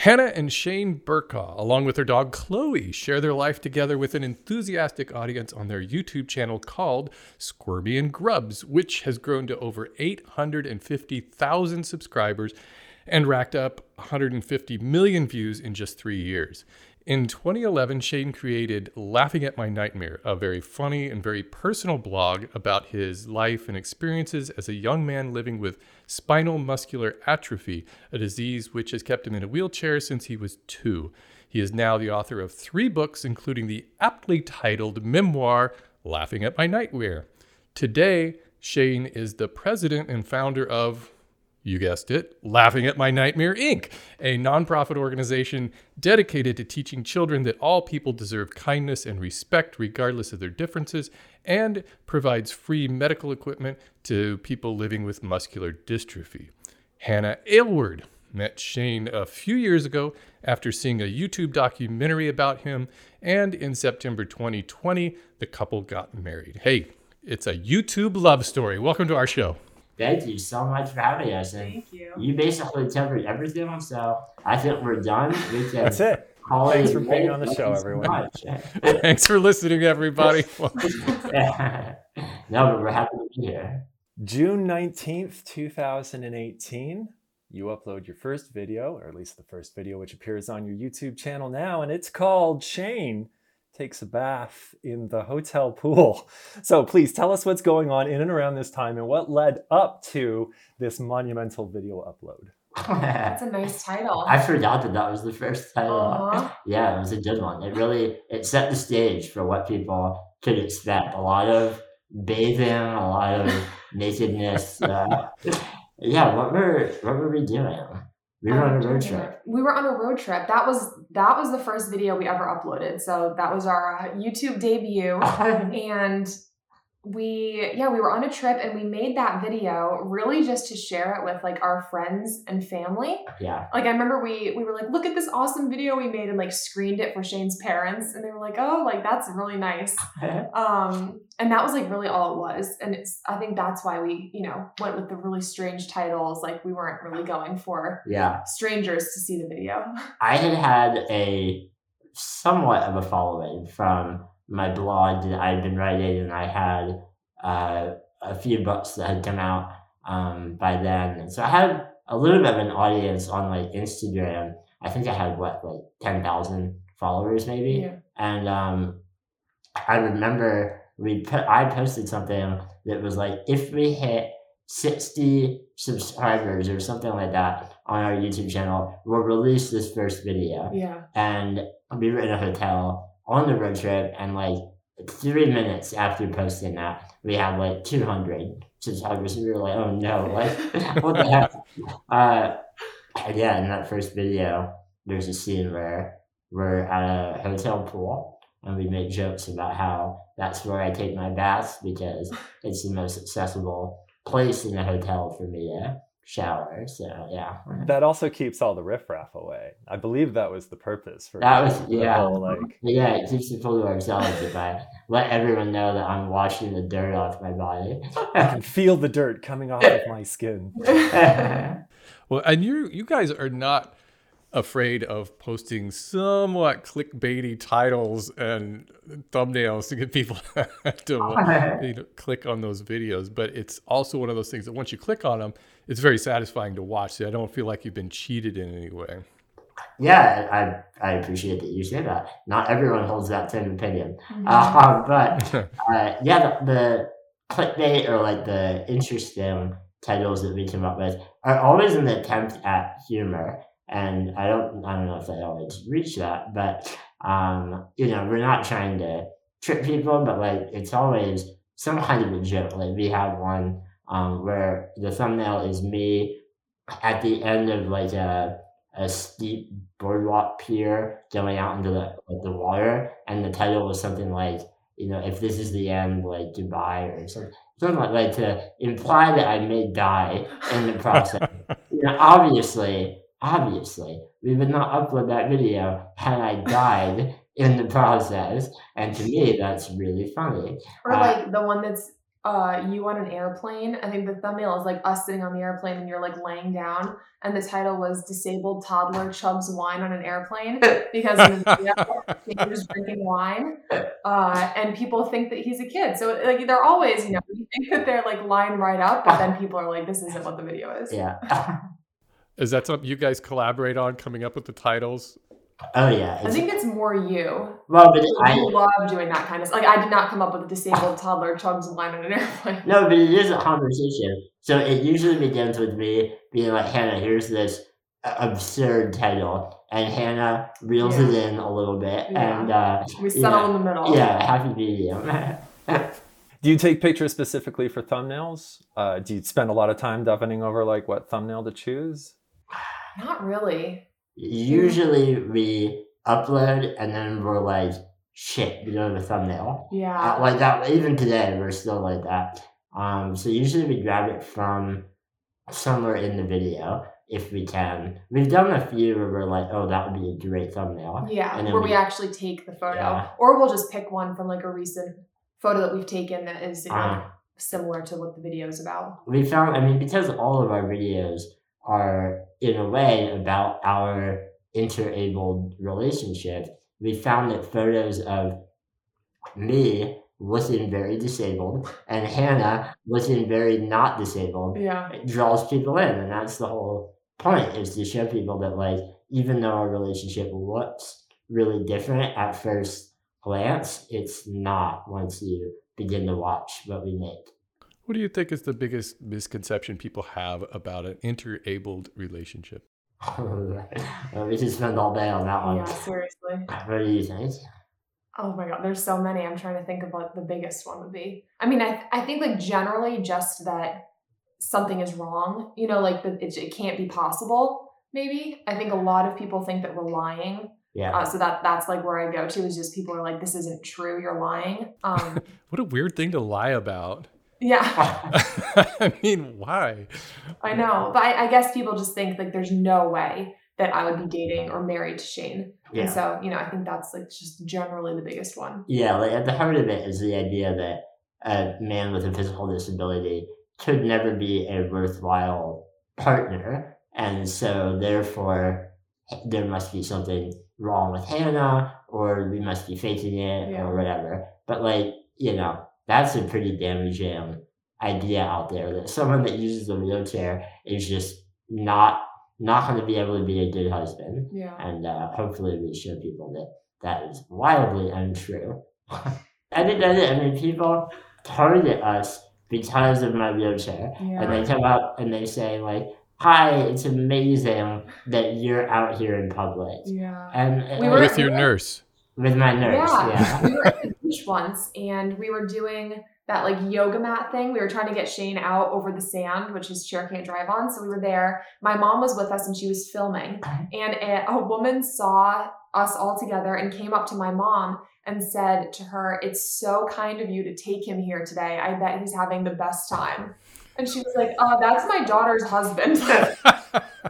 Hannah and Shane Burcaw, along with their dog Chloe, share their life together with an enthusiastic audience on their YouTube channel called Squirmy and Grubs, which has grown to over 850,000 subscribers and racked up 150 million views in just three years. In 2011, Shane created Laughing at My Nightmare, a very funny and very personal blog about his life and experiences as a young man living with spinal muscular atrophy, a disease which has kept him in a wheelchair since he was two. He is now the author of three books, including the aptly titled memoir, Laughing at My Nightmare. Today, Shane is the president and founder of you guessed it, Laughing at My Nightmare Inc., a nonprofit organization dedicated to teaching children that all people deserve kindness and respect regardless of their differences, and provides free medical equipment to people living with muscular dystrophy. Hannah Aylward met Shane a few years ago after seeing a YouTube documentary about him, and in September 2020, the couple got married. Hey, it's a YouTube love story. Welcome to our show. Thank you so much for having us. And Thank you. You basically covered everything, so I think we're done. We can That's it. Thanks for being on the show, everyone. Thanks for listening, everybody. no, but we're happy to be here. June 19th, 2018, you upload your first video, or at least the first video which appears on your YouTube channel now, and it's called Shane takes a bath in the hotel pool. So please tell us what's going on in and around this time and what led up to this monumental video upload. That's a nice title. I forgot that that was the first title. Uh-huh. Yeah, it was a good one. It really it set the stage for what people could expect. A lot of bathing, a lot of nakedness. Uh, yeah, what were what were we doing? We were on a road trip. We were on a road trip. That was that was the first video we ever uploaded. So that was our uh, YouTube debut, and we yeah we were on a trip and we made that video really just to share it with like our friends and family. Yeah. Like i remember we we were like look at this awesome video we made and like screened it for shane's parents and they were like oh like that's really nice. Um and that was like really all it was and it's i think that's why we you know went with the really strange titles like we weren't really going for yeah. strangers to see the video. I had had a somewhat of a following from my blog that I had been writing, and I had uh, a few books that had come out um, by then. And so I had a little bit of an audience on like Instagram. I think I had what like ten thousand followers maybe, yeah. and um, I remember we put I posted something that was like if we hit 60 subscribers or something like that on our YouTube channel, we'll release this first video. Yeah. And we were in a hotel on the road trip and like three minutes after posting that, we had like 200 subscribers. We were like, oh no, like, what the heck? Uh, yeah, in that first video, there's a scene where we're at a hotel pool and we make jokes about how that's where I take my baths because it's the most accessible place in the hotel for me to shower. So yeah. That also keeps all the riffraff away. I believe that was the purpose for that was yeah whole, like yeah it keeps people to ourselves if I let everyone know that I'm washing the dirt off my body. I can feel the dirt coming off of my skin. well, and you you guys are not afraid of posting somewhat clickbaity titles and thumbnails to get people to you know, click on those videos. But it's also one of those things that once you click on them, it's very satisfying to watch. So I don't feel like you've been cheated in any way. Yeah, I, I appreciate that you say that. Not everyone holds that same opinion. Mm-hmm. Uh, but uh, yeah, the, the clickbait or like the interesting titles that we come up with are always an attempt at humor and I don't I don't know if they always reach that, but um, you know, we're not trying to trick people, but like it's always some kind of a joke. Like we have one um, where the thumbnail is me at the end of like a a steep boardwalk pier going out into the like the water, and the title was something like you know if this is the end, like Dubai or something. Something like, like to imply that I may die in the process. you know, obviously, obviously, we would not upload that video had I died in the process. And to me, that's really funny. Or uh, like the one that's uh, you on an airplane. I think the thumbnail is like us sitting on the airplane and you're like laying down. And the title was Disabled Toddler Chugs Wine on an Airplane because in the video, he was drinking wine. Uh, and people think that he's a kid. So like they're always, you know, you think that they're like lined right up, but then people are like, this isn't what the video is. Yeah. Is that something you guys collaborate on, coming up with the titles? Oh yeah. I think it's more you. well, but I I love doing that kind of stuff. Like I did not come up with a disabled toddler chugs wine on an airplane. no, but it is a conversation. So it usually begins with me being like, Hannah, here's this uh, absurd title, and Hannah reels Yeah. it in a little bit, Yeah. and uh, We you settle know, in the middle. yeah, happy medium. Do you take pictures specifically for thumbnails? Uh, do you spend a lot of time divining over like what thumbnail to choose? Not really. Usually we upload, and then we're like, shit, we don't have a thumbnail. Yeah. Uh, like that even today we're still like that um so usually we grab it from somewhere in the video if we can we've done a few where we're like oh that would be a great thumbnail Yeah, And then where we- we actually take the photo, Yeah. or we'll just pick one from like a recent photo that we've taken that is Uh, similar to what the video is about. we found i mean because all of our videos are in a way about our interabled relationship we found that photos of me looking very disabled and hannah looking very not disabled Yeah. draws people in and that's the whole point is to show people that like even though our relationship looks really different at first glance it's not once you begin to watch what we make What do you think is the biggest misconception people have about an interabled relationship? well, we could spend all day on that one Yeah, seriously. what do you think Oh my god, there's so many. I'm trying to think of what the biggest one would be. I mean, I I think like generally just that something is wrong. You know, like that it, it can't be possible. Maybe I think a lot of people think that we're lying. yeah Uh, so that that's like where I go to is just people are like, this isn't true. You're lying. Um, What a weird thing to lie about. Yeah. I mean, why? I know, but I, I guess people just think like there's no way that I would be dating or married to Shane, and so you know I think that's like just generally the biggest one. yeah like at the heart of it is the idea that a man with a physical disability could never be a worthwhile partner and so therefore there must be something wrong with hannah or we must be faking it Yeah. or whatever but like you know that's a pretty damaging idea out there that someone that uses a wheelchair is just not not going to be able to be a good husband Yeah, and uh, hopefully we show people that that is wildly untrue. I think that it. I mean, people target us because of my wheelchair, and they come up and they say like, "Hi, it's amazing that you're out here in public." yeah. And We uh, were- With your nurse. with my nurse, Yeah. yeah. we were at the beach once and we were doing that like yoga mat thing. We were trying to get Shane out over the sand, which his chair can't drive on. So we were there. My mom was with us and she was filming. And a, a woman saw us all together and came up to my mom and said to her, It's so kind of you to take him here today. I bet he's having the best time. And she was like, uh, that's my daughter's husband.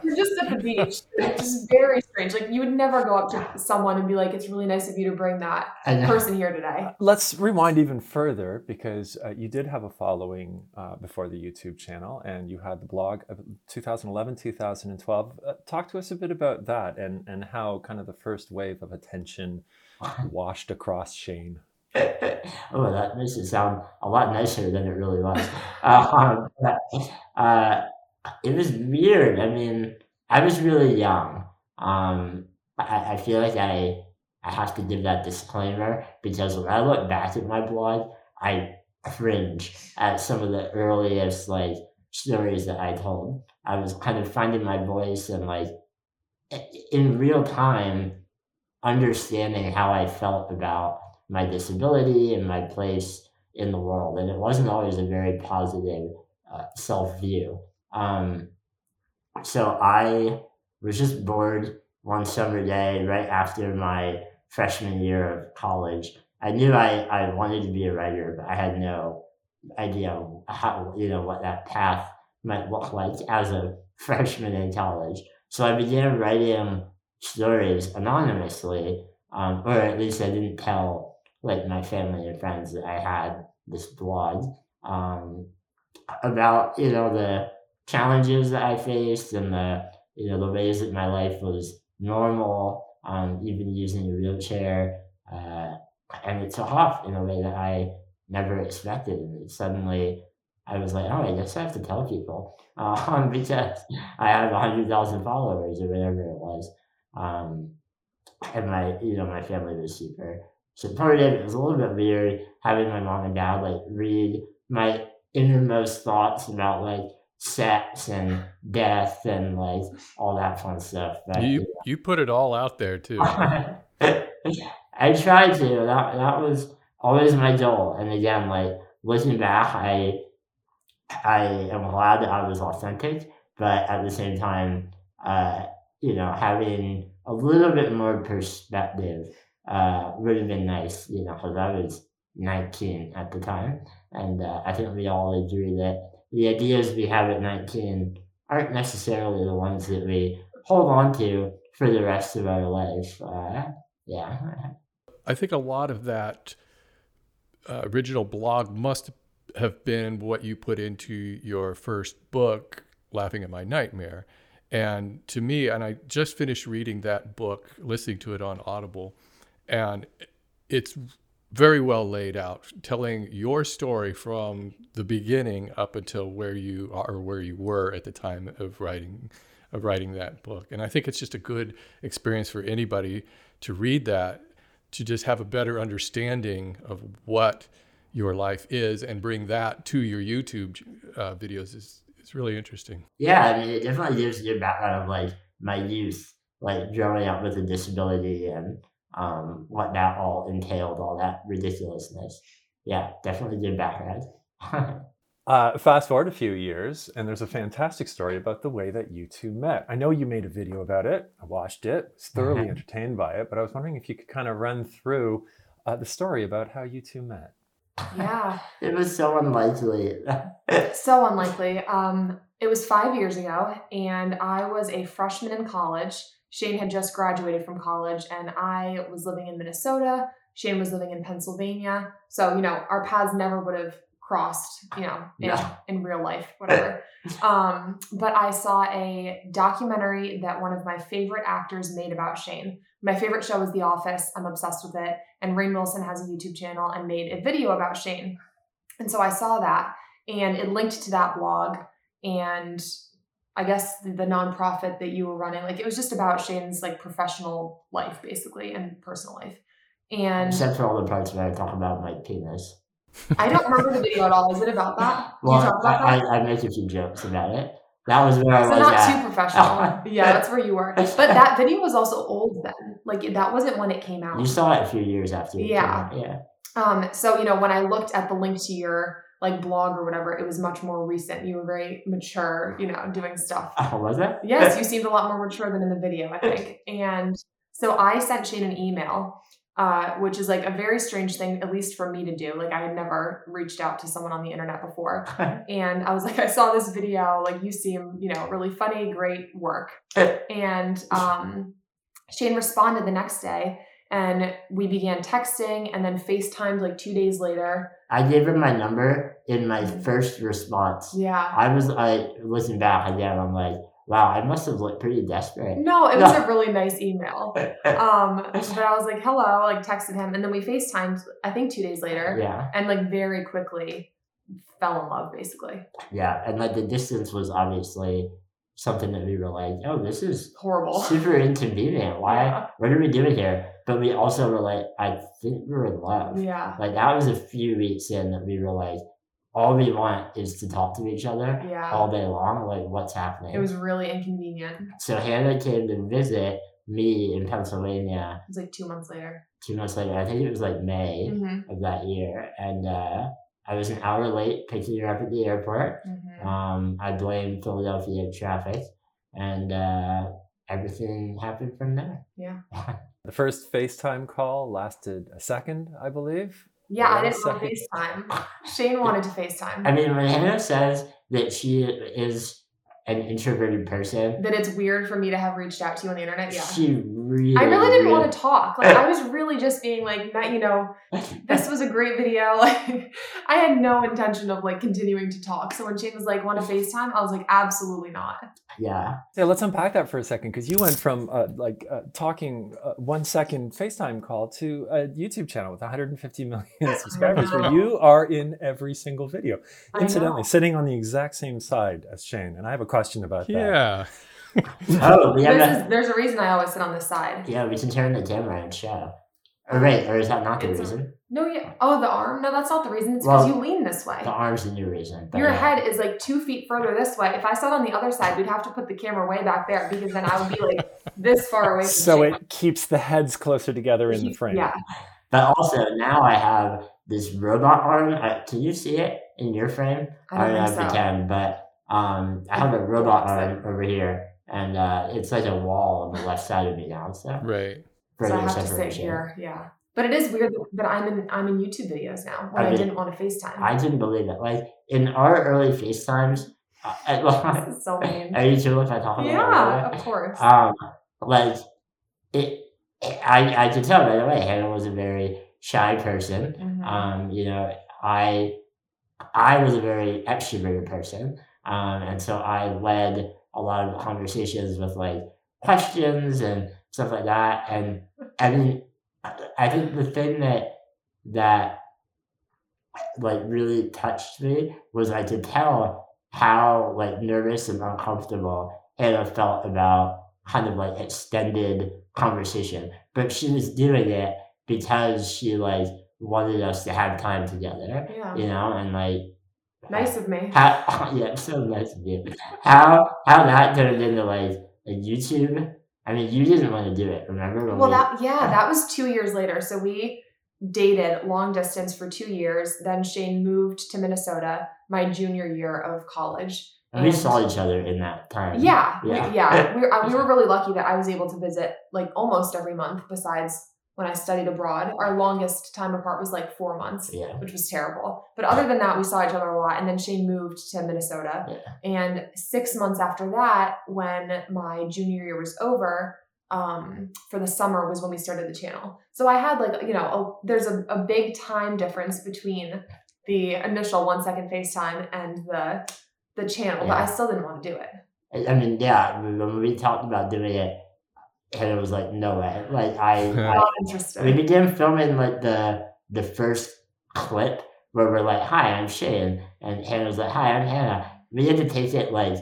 We're just at the beach. It's just very strange. Like you would never go up to someone and be like, "It's really nice of you to bring that person here today." Let's rewind even further because uh, you did have a following uh, before the YouTube channel and you had the blog of 2011, 2012. Uh, talk to us a bit about that and, and how kind of the first wave of attention washed across Shane. oh, that makes it sound a lot nicer than it really was. Um, but, uh, it was weird. I mean, I was really young. Um, I, I feel like I I have to give that disclaimer because when I look back at my blog, I cringe at some of the earliest like stories that I told. I was kind of finding my voice and like in real time understanding how I felt about my disability and my place in the world. And it wasn't always a very positive uh, self view. Um, so I was just bored one summer day right after my freshman year of college. I knew I, I wanted to be a writer, but I had no idea how, you know, what that path might look like as a freshman in college. So I began writing stories anonymously, um, or at least I didn't tell like my family and friends that I had this blog. um, about you know the challenges that I faced and the you know the ways that my life was normal, um, even using a wheelchair, uh, and it took off in a way that I never expected. And suddenly, I was like, oh, I guess I have to tell people um, because I have hundred thousand followers or whatever it was. Um, and my you know my family was super supportive. It was a little bit weird having my mom and dad like read my innermost thoughts about like sex and death and like all that fun stuff. But, you you put it all out there too. I tried to. That that was always my goal. And again, like looking back, I I am glad that I was authentic, but at the same time, uh, you know, having a little bit more perspective uh, would have been nice, you know, because I was 19 at the time. And uh, I think we all agree that the ideas we have at 19 aren't necessarily the ones that we hold on to for the rest of our life. Uh, yeah. I think a lot of that uh, original blog must have been what you put into your first book, Laughing at My Nightmare. And to me, and I just finished reading that book, listening to it on Audible, and it's very well laid out, telling your story from the beginning up until where you are, or where you were at the time of writing of writing that book. And I think it's just a good experience for anybody to read that, to just have a better understanding of what your life is, and bring that to your YouTube uh, videos is is really interesting. Yeah, I mean, it definitely gives you a background of like my youth, like growing up with a disability and um, what that all entailed, all that ridiculousness. Yeah, definitely good background. uh, fast forward a few years, and there's a fantastic story about the way that you two met. I know you made a video about it. I watched it, was thoroughly mm-hmm. entertained by it, but I was wondering if you could kind of run through uh, the story about how you two met. Yeah. it was so unlikely. so unlikely. Um, it was five years ago, and I was a freshman in college. Shane had just graduated from college and I was living in Minnesota. Shane was living in Pennsylvania. So, you know, our paths never would have crossed, you know, in, no. in real life, whatever. um, but I saw a documentary that one of my favorite actors made about Shane. My favorite show is The Office. I'm obsessed with it. And Rainn Wilson has a YouTube channel and made a video about Shane. And so I saw that and it linked to that blog. And I guess the, the, nonprofit that you were running, like it was just about Shane's like professional life basically and personal life. And except for all the parts where I talk about my penis. I don't remember the video at all. Is it about that? Well, about I, that? I, I, make a few jokes about it. That was where I so was. not at. too professional. yeah, that's where you were. But that video was also old then. Like that wasn't when it came out. You saw it a few years after. yeah. Yeah. Um. So you know when I looked at the link to your like blog or whatever, it was much more recent. You were very mature, you know, doing stuff. Oh, was it? Yes, you seemed a lot more mature than in the video, I think. And so I sent Shane an email, uh, which is like a very strange thing, at least for me to do. Like I had never reached out to someone on the internet before. and I was like, I saw this video, like you seem, you know, really funny, great work. and um, Shane responded the next day and we began texting and then FaceTimed like two days later. I gave her my number in my first response. Yeah. I was I listen back again, I'm like, wow, I must have looked pretty desperate. No, it was a really nice email. um, but I was like, hello, like texted him, and then we FaceTimed, I think two days later. Yeah. And like very quickly fell in love basically. Yeah. And like the distance was obviously something that we were like, oh, this is horrible, super inconvenient. Why? Yeah. What are we doing here? But we also were like, I think we're in love. Yeah. Like that was a few weeks in that we were like, all we want is to talk to each other yeah. all day long. Like, what's happening? It was really inconvenient. So Hannah came to visit me in Pennsylvania. It was like two months later. Two months later, I think it was like May mm-hmm. of that year, and uh, I was an hour late picking her up at the airport. Mm-hmm. Um, I blame Philadelphia traffic, and uh, everything happened from there. Yeah. the first FaceTime call lasted a second, I believe. Yeah, I didn't want FaceTime. Shane wanted to FaceTime. I mean, when Hannah says that she is an introverted person, that it's weird for me to have reached out to you on the internet. Yeah, she really, I really didn't really- want to talk. Like I was really just being like, not, you know, this was a great video. Like I had no intention of like continuing to talk. So when Shane was like, want to FaceTime? I was like, absolutely not. Yeah, Yeah, let's unpack that for a second because you went from uh, like uh, talking uh, one second FaceTime call to a YouTube channel with 150 million subscribers where you are in every single video. Incidentally, sitting on the exact same side as Shane. And I have a question about that. Yeah. Oh, we have This a, there's a reason I always sit on this side. yeah, we can turn the camera and show. Or wait, or is that not the It's a- reason? No, yeah. Oh, the arm? No, that's not the reason. It's because Well, you lean this way. The arm's the new reason. Your yeah. head is like two feet further this way. If I sat on the other side, we'd have to put the camera way back there because then I would be like this far away from So Shane. it keeps the heads closer together in the frame. Yeah. But also now I have this robot arm. Uh, can you see it in your frame? I don't know think if you so. can, but um, I have a robot arm over here, and uh, it's like a wall on the left side of me now. So Right. So I further have to sit here. Yeah. But it is weird that I'm in I'm in YouTube videos now when I I, didn't want to FaceTime. I didn't believe it. Like in our early FaceTimes, uh, I, this is so mean. are you sure if I talk about it? Yeah, of course. um, like it, I I could tell right away. Hannah was a very shy person. Mhm. Um, you know, I I was a very extroverted person, um, and so I led a lot of conversations with like questions and stuff like that. And I mean, I think the thing that that like really touched me was I could tell how like nervous and uncomfortable Hannah felt about kind of like extended conversation, but she was doing it because she like wanted us to have time together, yeah. you know, and like Nice of me. how yeah, so nice of you. How how that turned into like a YouTube. I mean, you didn't want to do it, remember? Well, we- that yeah, that was two years later. So we dated long distance for two years. Then Shane moved to Minnesota my junior year of college. and we saw each other in that time. Yeah, Yeah. we, yeah. We uh, we were really lucky that I was able to visit like almost every month. Besides when I studied abroad, our longest time apart was like four months. Yeah. which was terrible. But other than that, we saw each other a lot. And then Shane moved to Minnesota. And six months after that, when my junior year was over, um, for the summer was when we started the channel. So I had like, you know, a, there's a, a big time difference between the initial one second FaceTime and the the channel, but I still didn't want to do it. I I mean, yeah, when we talked about doing it, Hannah was like, no way. Like, I, I Not we began filming like the the first clip where we're like, "Hi, I'm Shane," and Hannah was like, "Hi, I'm Hannah." We had to take it like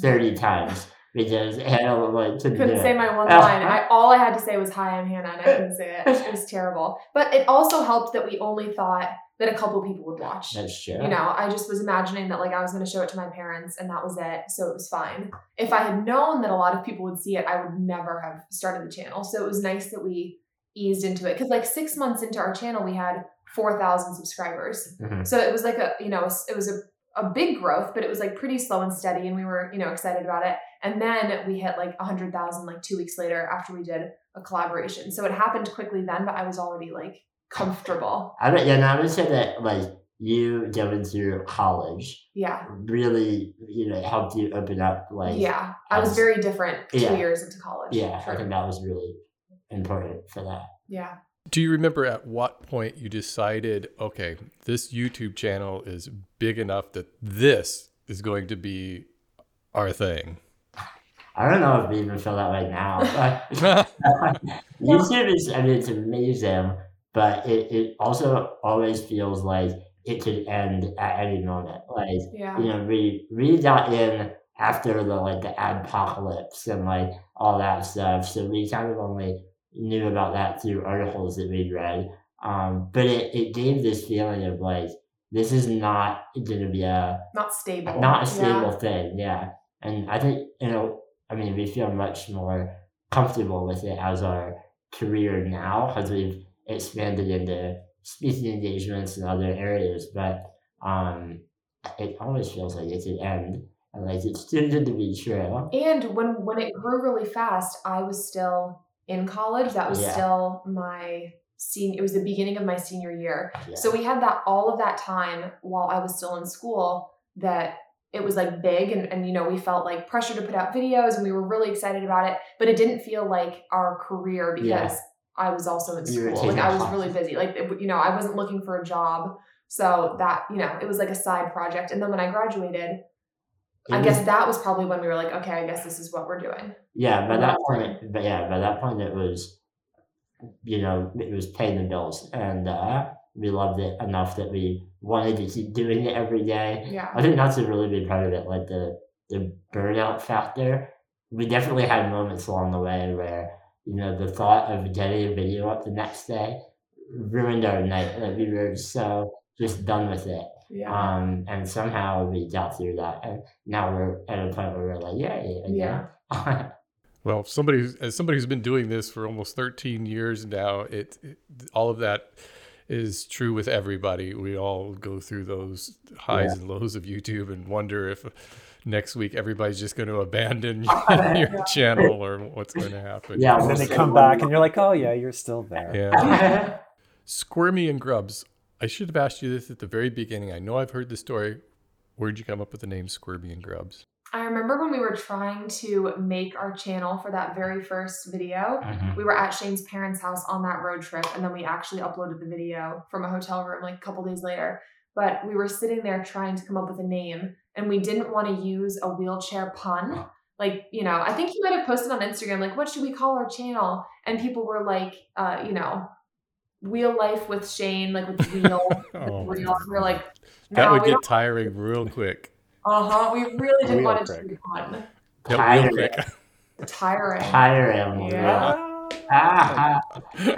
thirty times because Hannah like couldn't, couldn't do say it. my one Uh, line. I all I had to say was hi, I'm Hannah, and I couldn't say it. It was terrible. But it also helped that we only thought that a couple people would watch. That's true. You know, I just was imagining that like I was going to show it to my parents and that was it, so it was fine. If I had known that a lot of people would see it, I would never have started the channel. So it was nice that we eased into it because like six months into our channel, we had four thousand subscribers. Mhm. So it was like a you know it was a a big growth, but it was like pretty slow and steady, and we were you know excited about it. And then we hit like a hundred thousand like two weeks later after we did a collaboration. So it happened quickly then, but I was already like comfortable. I would, yeah, and I would say that like you going through college Yeah, really, you know, helped you open up. Like, yeah. I was as- very different two Yeah. years into college. yeah, I think that was really important for that. Yeah. Do you remember at what point you decided, okay, this YouTube channel is big enough that this is going to be our thing? I don't know if we even feel that way now, but YouTube is, I mean, it's amazing, but it, it also always feels like it could end at any moment. Like, Yeah. you know, we we got in after the like the adpocalypse and like all that stuff, so we kind of only knew about that through articles that we'd read. Um, but it, it gave this feeling of like this is not gonna be a Not stable. not a Yeah. stable thing, yeah. And I think you know, I mean, we feel much more comfortable with it as our career now because we've expanded into speaking engagements and other areas. But um, it always feels like it could end, and like it's too good to be true. And when when it grew really fast, I was still in college. That was Yeah. still my senior. It was the beginning of my senior year. Yeah. So we had that all of that time while I was still in school that it was like big and, and you know we felt like pressure to put out videos and we were really excited about it but it didn't feel like our career because Yeah. I was also in school. Like i was really busy. Like it- you know i wasn't looking for a job. So that you know it was like a side project. And then when i graduated i It guess that was probably when we were like okay i guess this is what we're doing. Yeah, by that point, but yeah, by that point it was, you know, it was paying the bills, and uh, we loved it enough that we wanted to keep doing it every day. yeah. I think that's a really big part of it, like the the burnout factor. We definitely had moments along the way where you know the thought of getting a video up the next day ruined our night. Like we were so just done with it. yeah Um, and somehow we got through that, and now we're at a point where we're like, yay, again. Well, somebody who's- as somebody who's been doing this for almost 13 years now, it, it all of that is true with everybody. We all go through those highs and lows of YouTube and wonder if next week everybody's just going to abandon your channel or what's going to happen. Yeah, And then they come back and you're like, oh yeah, you're still there. Yeah. Squirmy and Grubs. I should have asked you this at the very beginning. I know I've heard the story. Where'd you come up with the name Squirmy and Grubs? i remember when we were trying to make our channel for that very first video Mhm. we were at Shane's parents' house on that road trip, and then we actually uploaded the video from a hotel room like a couple days later. But we were sitting there trying to come up with a name, and we didn't want to use a wheelchair pun. Like, you know, I think you might have posted on Instagram, like, what should we call our channel? And people were like, uh, you know, wheel life with Shane, like with the wheel. Oh, with wheel. We were like, that would get tiring real quick. uh huh. We really didn't want it to quick. be pun. Yep, real Tiring. quick. Tiring. Tiring. Yeah. Ah,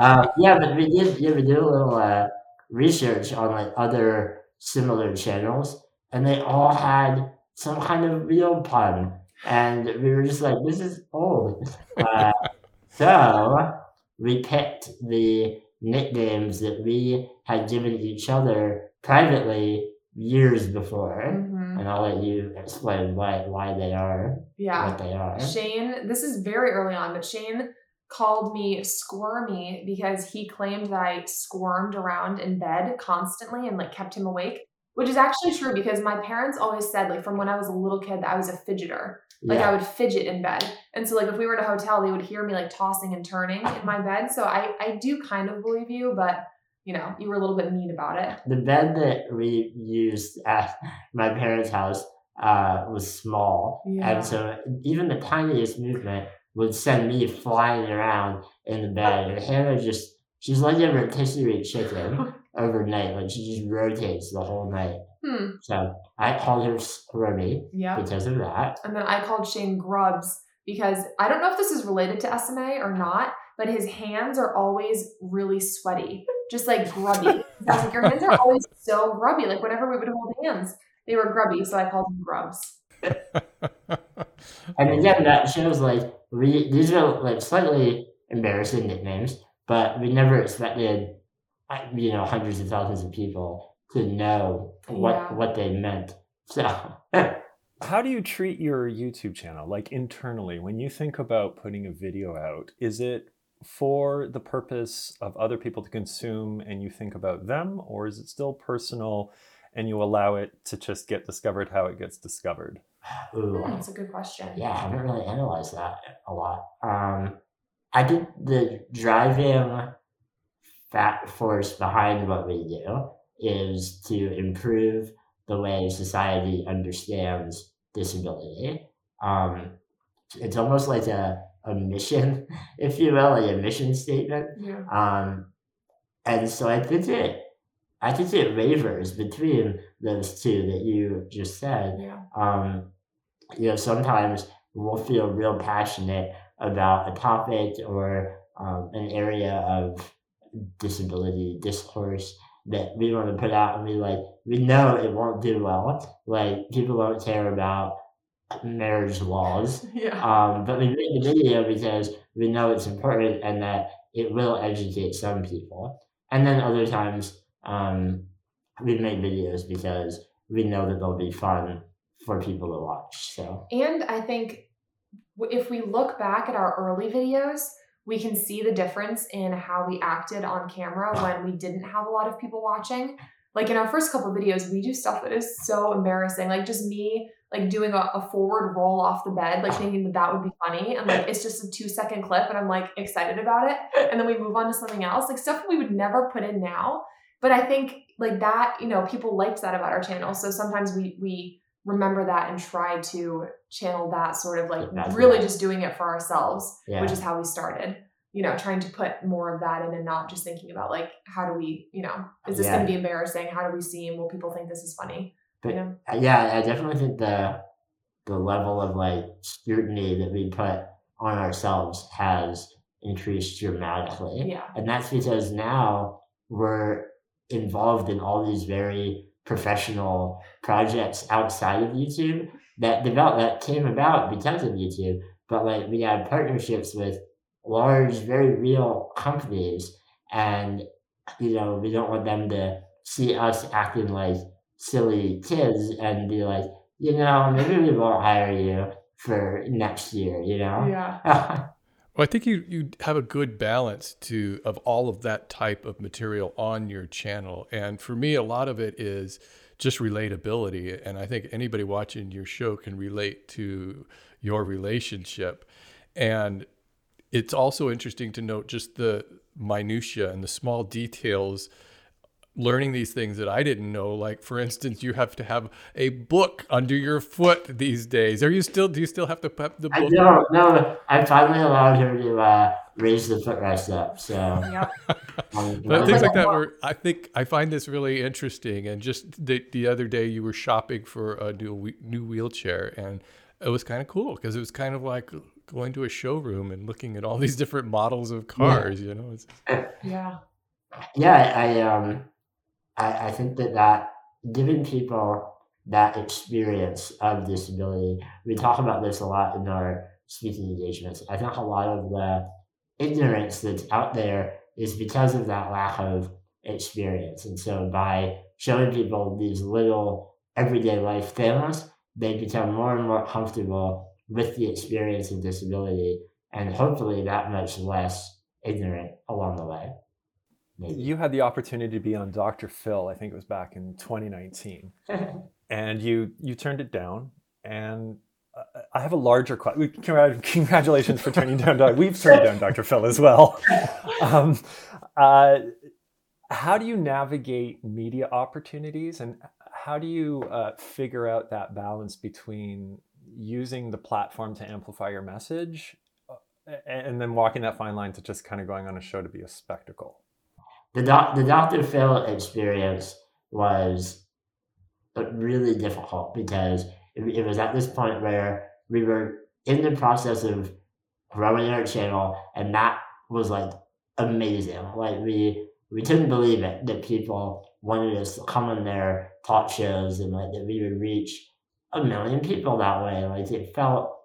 uh, yeah, but we did. Yeah, we did a little uh, research on like other similar channels, and they all had some kind of real pun, and we were just like, "This is old." Uh, so we picked the nicknames that we had given each other privately years before, Mhm. and I'll let you explain why why they are Yeah. what they are. Shane, this is very early on, but Shane called me squirmy because he claimed that I squirmed around in bed constantly and like kept him awake, which is actually true because my parents always said like from when I was a little kid that I was a fidgeter. Like Yeah. I would fidget in bed. And so like if we were in a hotel, they would hear me like tossing and turning in my bed. So I I do kind of believe you, but you know, you were a little bit mean about it. the bed that we used at my parents' house uh, was small, Yeah. and so even the tiniest movement would send me flying around in the bed. And Hannah just she's like a rotisserie chicken overnight, like she just rotates the whole night. Hmm. So I called her squirmy Yep. because of that. And then I called Shane Grubs because I don't know if this is related to SMA or not, but his hands are always really sweaty, just like grubby. Like, your hands are always so grubby. Like whenever we would hold hands, they were grubby, so I called him Grubs. And again, that shows like we these are like slightly embarrassing nicknames, but we never expected, you know, hundreds of thousands of people to know what Yeah. what they meant. So How do you treat your YouTube channel, like internally, when you think about putting a video out? Is it for the purpose of other people to consume and you think about them, or is it still personal and you allow it to just get discovered how it gets discovered? ooh, Hmm, That's a good question. yeah, I haven't really analyzed that a lot. Um, I did the driving fat force behind what we do is to improve the way society understands disability. Um, it's almost like a, a mission, if you will, like a mission statement. Yeah. Um, and so I think it, I think it wavers between those two that you just said Yeah. um, you know, sometimes we'll feel real passionate about a topic or um, an area of disability discourse that we want to put out, and we like we know it won't do well. Like people don't care about marriage laws, Yeah. um, but we make the video because we know it's important and that it will educate some people. And then other times, um, we make videos because we know that they'll be fun for people to watch. So And I think if we look back at our early videos, we can see the difference in how we acted on camera when we didn't have a lot of people watching. Like in our first couple videos, we do stuff that is so embarrassing. Like just me like doing a, a forward roll off the bed, like thinking that that would be funny. And like, it's just a two second clip and I'm like excited about it. And then we move on to something else, like stuff we would never put in now. But I think like that, you know, people liked that about our channel. So sometimes we, we, remember that and try to channel that sort of like That's really just doing it for ourselves Yeah. which is how we started you know trying to put more of that in and not just thinking about like how do we you know is this Yeah. going to be embarrassing how do we seem will people think this is funny But you know uh, yeah, I definitely think the the level of like scrutiny that we put on ourselves has increased dramatically. yeah And that's because now we're involved in all these very professional projects outside of YouTube that develop that came about because of YouTube. But like we have partnerships with large, very real companies and you know, we don't want them to see us acting like silly kids and be like, you know, maybe we won't hire you for next year, you know? yeah Well, I think you you have a good balance to of all of that type of material on your channel, and for me, a lot of it is just relatability, and I think anybody watching your show can relate to your relationship, and it's also interesting to note just the minutia and the small details learning these things that I didn't know. Like for instance, you have to have a book under your foot these days. Are you still? Do you still have to pep the I book? don't know. I finally allowed her to uh, raise the footrest up. So, yeah um, But things like like that were, I think, I find this really interesting. And just the, the other day, you were shopping for a new whe- new wheelchair, and it was kind of cool because it was kind of like going to a showroom and looking at all these different models of cars. You know, it's, yeah yeah, I um, I, I think that that giving people that experience of disability, we talk about this a lot in our speaking engagements. I think a lot of the ignorance that's out there is because of that lack of experience, and so by showing people these little everyday life things, they become more and more comfortable with the experience of disability, and hopefully that much less ignorant along the way. You had the opportunity to be on Dr. Phil, I think it was back in 2019, and you you turned it down. And I have a larger question. Congratulations for turning down. Doc- We've turned down Dr. Phil as well. Um, uh, how do you navigate media opportunities, and how do you uh, figure out that balance between using the platform to amplify your message, uh, and then walking that fine line to just kind of going on a show to be a spectacle? The doc, the Dr. Phil experience was uh, really difficult because it, it was at this point where we were in the process of growing our channel, and that was like amazing. Like we we couldn't believe it that people wanted us to come on their talk shows and like that we would reach a million people that way. Like it felt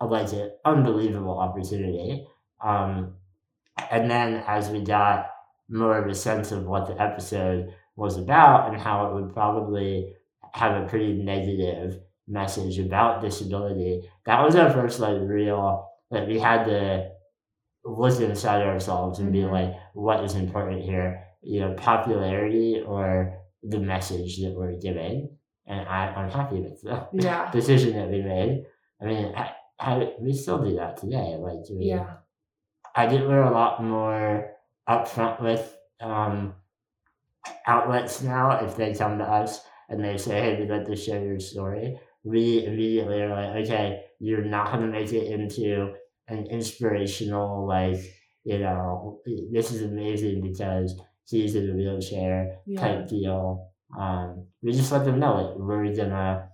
like an unbelievable opportunity. Um, and then as we got more of a sense of what the episode was about and how it would probably have a pretty negative message about disability. That was our first like real like we had to look inside ourselves and be Mhm. like, what is important here? You know, popularity or the message that we're giving. And I, I'm happy with the yeah decision that we made. I mean, I, I, we still do that today. Like, we, yeah I did we're a lot more upfront with um, outlets now. If they come to us and they say, "Hey, we'd like to share your story," we immediately are like, "Okay, you're not going to make it into an inspirational like, you know, this is amazing because he's in a wheelchair yeah type deal." Um, we just let them know like we're gonna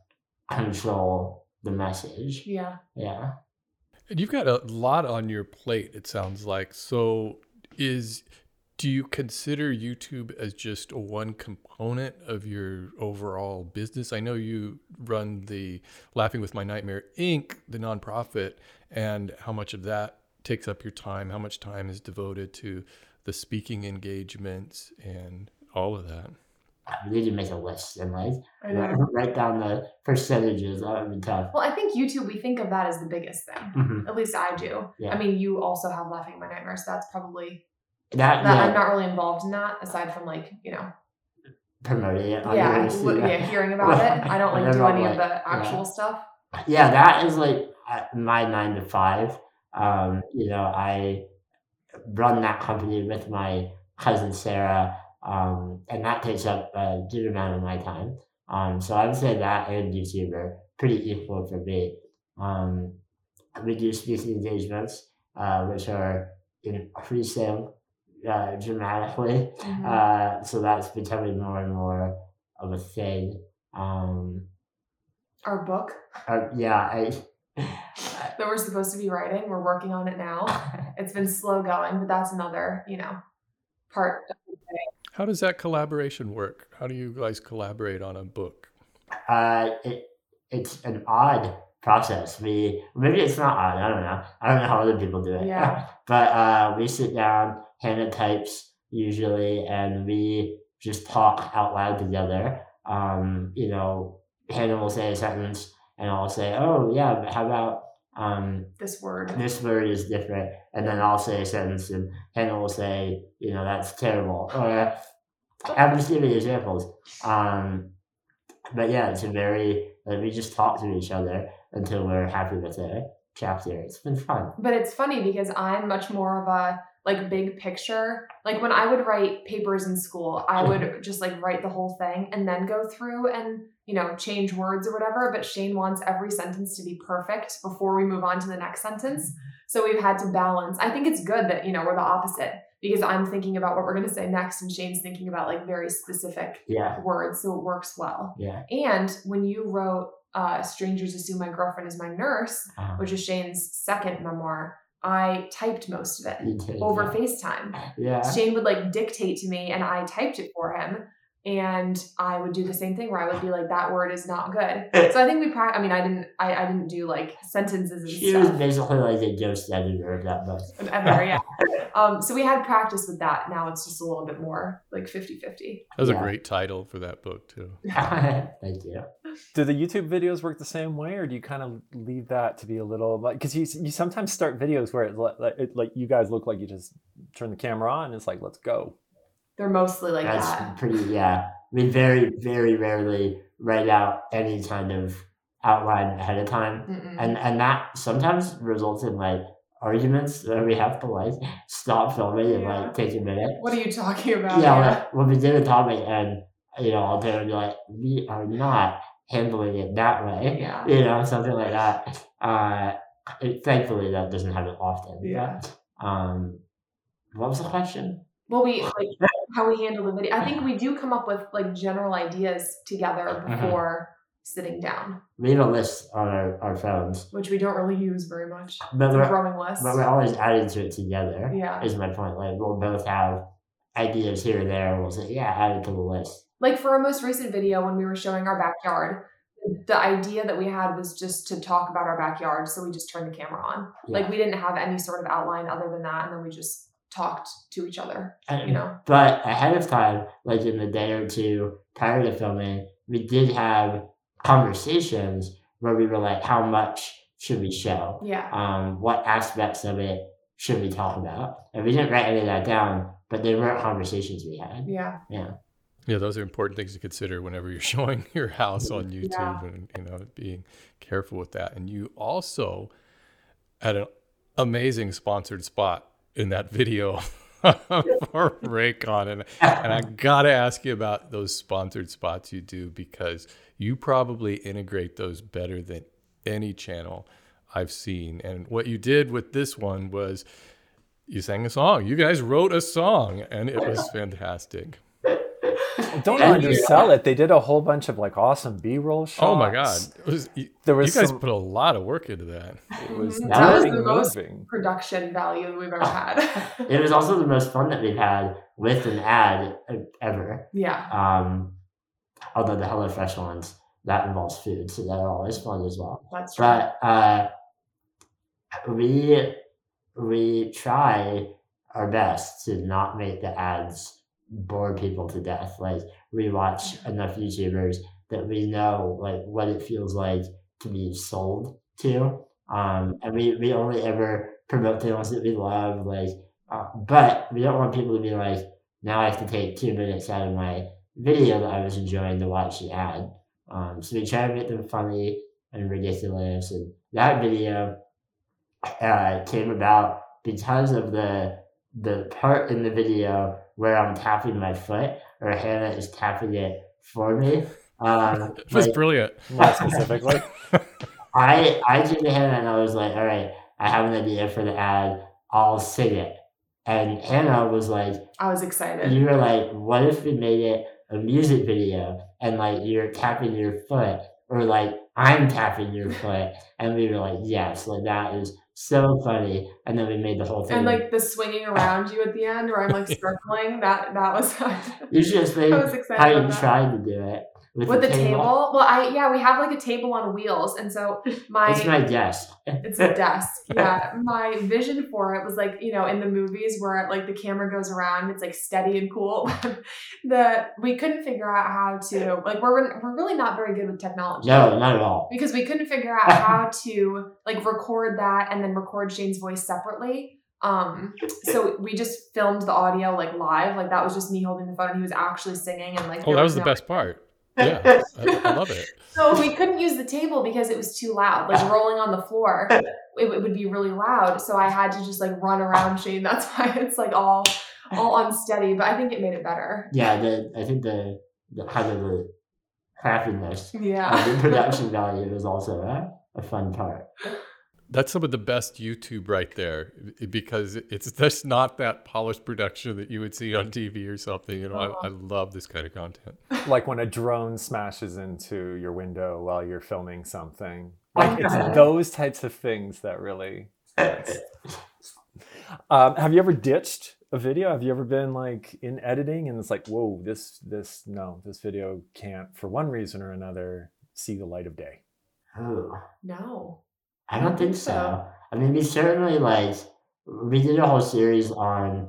control the message. yeah Yeah. And you've got a lot on your plate, it sounds like. So, is do you consider YouTube as just one component of your overall business? I know you run the Laughing with My Nightmare Inc., the nonprofit, and how much of that takes up your time? How much time is devoted to the speaking engagements and all of that? We need to make a list and like write down the percentages. That would be tough. well i think youtube we think of that as the biggest thing Mhm. at least i do Yeah. i mean you also have laughing my nightmares so that's probably That, that yeah, i'm not really involved in that aside from like you know promoting it on yeah, yeah, hearing about it. I don't like do any of the actual stuff. yeah, that is like uh, my nine to five. Um, you know, I run that company with my cousin Sarah, um, and that takes up a good amount of my time. Um, so I would say that and YouTube are pretty equal for me. Um, do speaking engagements, uh, which are increasing uh, dramatically. Mhm. Uh, so that's becoming more and more of a thing. Um, Our book uh, yeah, I, that we're supposed to be writing, we're working on it now. It's been slow going, but that's another, you know, part. How does that collaboration work? How do you guys collaborate on a book? uh, it, it's an odd process. We maybe it's not odd. I don't know. I don't know how other people do it. Yeah. but uh, we sit down. Hannah types usually, and we just talk out loud together. Um, you know, Hannah will say a sentence, and I'll say, "Oh yeah, but how about um, This word. this word is different?" And then I'll say a sentence, and Hannah will say, "You know, that's terrible." Or I'm just giving examples. Um, but yeah, it's a very like we just talk to each other until we're happy with the chapter. It's been fun. But it's funny because I'm much more of a like big picture. Like when I would write papers in school, I would just like write the whole thing and then go through and, you know, change words or whatever. But Shane wants every sentence to be perfect before we move on to the next sentence. So we've had to balance. I think it's good that, you know, we're the opposite because I'm thinking about what we're going to say next and Shane's thinking about like very specific Yeah, words. So it works well. yeah. And when you wrote uh, Strangers Assume My Girlfriend is My Nurse, Uh, which is Shane's second memoir, I typed most of it over. FaceTime. Yeah. Shane would like dictate to me and I typed it for him. And I would do the same thing where I would be like, that word is not good. So I think we practice. I mean, I didn't, I, I didn't do like sentences and She was basically like the ghost editor of that book. Ever, yeah. Um, so we had practice with that. Now it's just a little bit more like 50 50. That was Yeah. a great title for that book too. Thank you. Do the YouTube videos work the same way, or do you kind of leave that to be a little like? Because you you sometimes start videos where it, like it, like you guys look like you just turn the camera on and it's like let's go. They're mostly like That's that. pretty, yeah. We very, very rarely write out any kind of outline ahead of time. Mm-mm. And and that sometimes results in like arguments that we have to like stop filming and like take a minute. what are you talking about? yeah, like when we did a topic and you know, I'll be like, we are not handling it that way. Yeah. You know, something like that. Uh it, thankfully that doesn't happen often. Yeah. Um what was the question? Well, we like how we handle the video. I think we do come up with like general ideas together Mhm. before sitting down, We have a list on our, our phones. which we don't really use very much. But It's we're, growing list. but we're always adding to it together. Yeah. Is my point. Like we'll both have ideas here and there. We'll say, yeah, add it to the list. Like for our most recent video when we were showing our backyard, the idea that we had was just to talk about our backyard. So we just turned the camera on. Like we didn't have any sort of outline other than that. And then we just talked to each other, And- you know? But ahead of time, like in the day or two prior to filming, we did have conversations where we were like, how much should we show? Yeah. Um, what aspects of it should we talk about? And we didn't write any of that down, but they were conversations we had. Yeah. Yeah. Yeah, those are important things to consider whenever you're showing your house on YouTube Yeah. and you know being careful with that. And you also had an amazing sponsored spot in that video for Raycon. And and I gotta ask you about those sponsored spots you do because you probably integrate those better than any channel I've seen. And what you did with this one was you sang a song. You guys wrote a song and it was fantastic. Don't undersell it. They did a whole bunch of like awesome B-roll shots. Oh my god. It was, you, There was you guys some- put a lot of work into that. It was. That was very the most- Production value we've ever had. It was also the most fun that we've had with an ad uh, ever. yeah. Um, although the HelloFresh ones, that involves food, so they're always fun as well. That's true. But uh, we we try our best to not make the ads bore people to death. Like we watch enough YouTubers that we know like what it feels like to be sold to. Um, and we, we only ever promote the ones that we love. Like, uh, but we don't want people to be like, now I have to take two minutes out of my video that I was enjoying to watch the ad. Um, so we try to make them funny and ridiculous, and that video uh, came about because of the the part in the video where I'm tapping my foot or Hannah is tapping it for me. Um, It was like, brilliant. More specifically. I I did to Hannah and I was like, all right, I have an idea for the ad. I'll sing it. And Hannah was like, I was excited. you were like, what if we made it a music video and like you're tapping your foot or like I'm tapping your foot and we were like, yes, like that is so funny. And then we made the whole thing. and like the swinging around you at the end, where I'm like circling. That that was. you should have I played was excited how you tried to do it with, with the table. Well, I yeah, we have like a table on wheels, and so my It's my desk. it's a desk. Yeah, my vision for it was like you know in the movies where like the camera goes around, it's like steady and cool. the we couldn't figure out how to like we're we're really not very good with technology. No, not at all. because we couldn't figure out how to like record that and then record Shane's voice separately. Um, so we just filmed the audio like live, like that was just me holding the phone and he was actually singing and like. Oh, there that was the no- best part. Yeah, I, I love it. So we couldn't use the table because it was too loud, like rolling on the floor. It, it would be really loud, so I had to just like run around Shane. That's why it's like all all unsteady, but I think it made it better. Yeah, the I think the, the kind of the happiness Yeah. of the production value was also a, a fun part. That's some of the best YouTube right there because it's just not that polished production that you would see on TV or something. You know, I, I love this kind of content. like when a drone smashes into your window while you're filming something. Like it's those types of things that really. Um, have you ever ditched a video? Have you ever been like in editing and it's like, whoa, this this no, this video can't for one reason or another see the light of day. Ooh, No. I don't think so. I mean, we certainly like we did a whole series on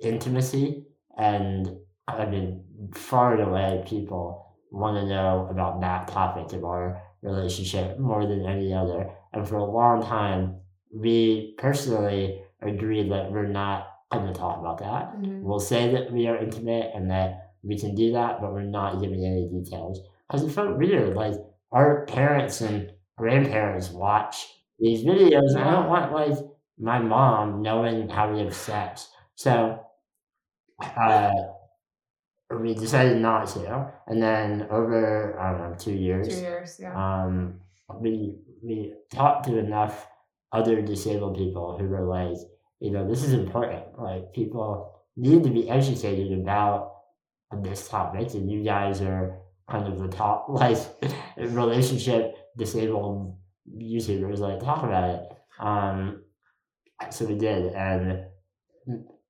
intimacy, and I mean, far and away, people want to know about that topic of our relationship more than any other. And for a long time, we personally agreed that we're not going to talk about that. Mhm. We'll say that we are intimate and that we can do that, but we're not giving any details. Because it felt weird. Like, our parents and grandparents watch these videos, I don't want, like, my mom knowing how we have sex. So, uh, we decided not to. And then over, I don't know, two years, Two years, yeah. um, we we talked to enough other disabled people who were like, you know, this is important. Like people need to be educated about this topic, and you guys are kind of the top like relationship disabled YouTubers. Like talk about it. Um, so we did, and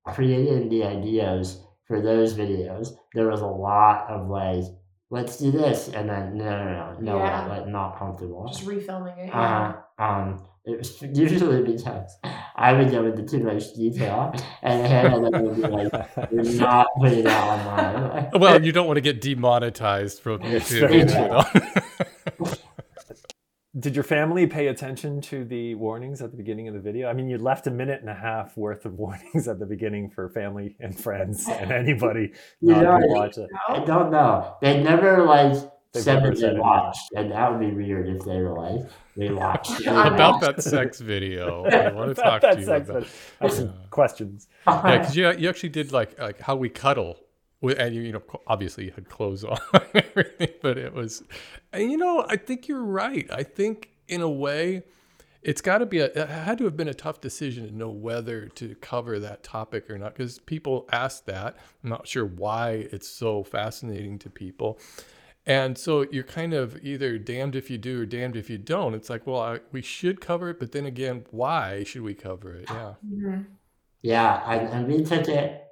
creating the ideas for those videos, there was a lot of like, let's do this, and then no, no, no, no, Yeah. like not comfortable. Just refilming it. Uh, Yeah. um, it was usually because I would go into too much detail, and Hannah then would be like, "We're not putting that online." Well, you don't want to get demonetized from Yes, YouTube. very you true. know? Did your family pay attention to the warnings at the beginning of the video? I mean, you left a minute and a half worth of warnings at the beginning for family and friends and anybody You not know, to I- watch it. I don't know. They never like They've said never that they watched, and that would be weird if they were like, "We watched." we about watched." that sex video, I want to talk to you sex, about. but I have some questions. Yeah, because you, you actually did like like how we cuddle, with, and you know obviously you had clothes on everything, but it was, and you know I think you're right. I think in a way, it's got to be a it had to have been a tough decision to know whether to cover that topic or not because people ask that. I'm not sure why it's so fascinating to people. And so you're kind of either damned if you do or damned if you don't. It's like, well, I, we should cover it, but then again, why should we cover it? Yeah. Yeah, we took it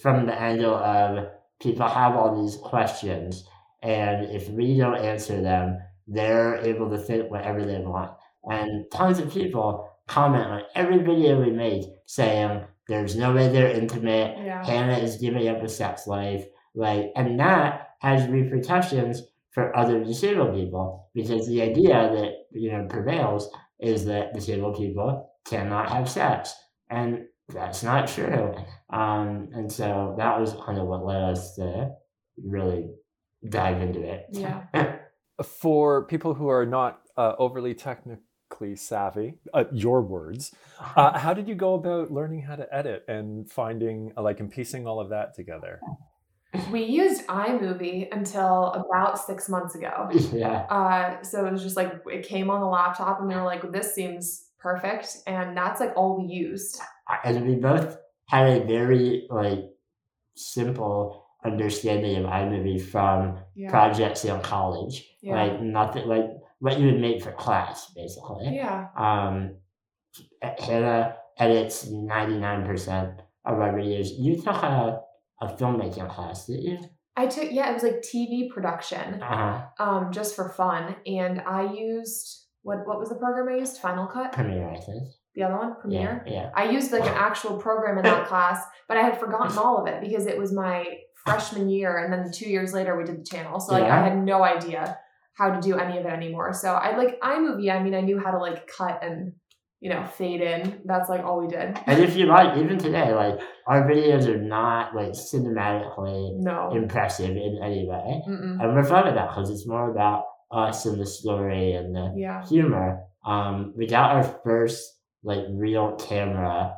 from the angle of um, people have all these questions, and if we don't answer them, they're able to think whatever they want. And tons of people comment on every video we make saying there's no way they're intimate, Yeah. Hannah is giving up a sex life, like, and that has repercussions for other disabled people because the idea that you know prevails is that disabled people cannot have sex, and that's not true. Um, and so that was kind of what led us to really dive into it. Yeah. For people who are not uh, overly technically savvy, uh, your words, uh, how did you go about learning how to edit and finding, uh, like, and piecing all of that together? We used iMovie until about six months ago. yeah. Uh, so it was just like it came on the laptop, and we were like, "This seems perfect," and that's like all we used. And we both had a very like simple understanding of iMovie from Yeah. projects in college. Yeah. Like nothing like what you would make for class, basically. Yeah. Um, Hannah edits ninety nine percent of our videos. You took a, a filmmaking class, did you? I took yeah, it was like TV production, Uh huh. um, just for fun, and I used what what was the program I used? Final Cut. Premiere, I think. The other one, Premiere. Yeah. Yeah. I used like an actual program in that class, but I had forgotten all of it because it was my freshman year, and then two years later we did the channel. So like I had no idea how to do any of it anymore. So I like iMovie. I mean, I knew how to like cut and you know fade in. That's like all we did. And if you like, even today, like our videos are not like cinematically No. impressive in any way. Mm-mm. And we're fine with that because it's more about us and the story and the Yeah. humor. Um, we got our first like real camera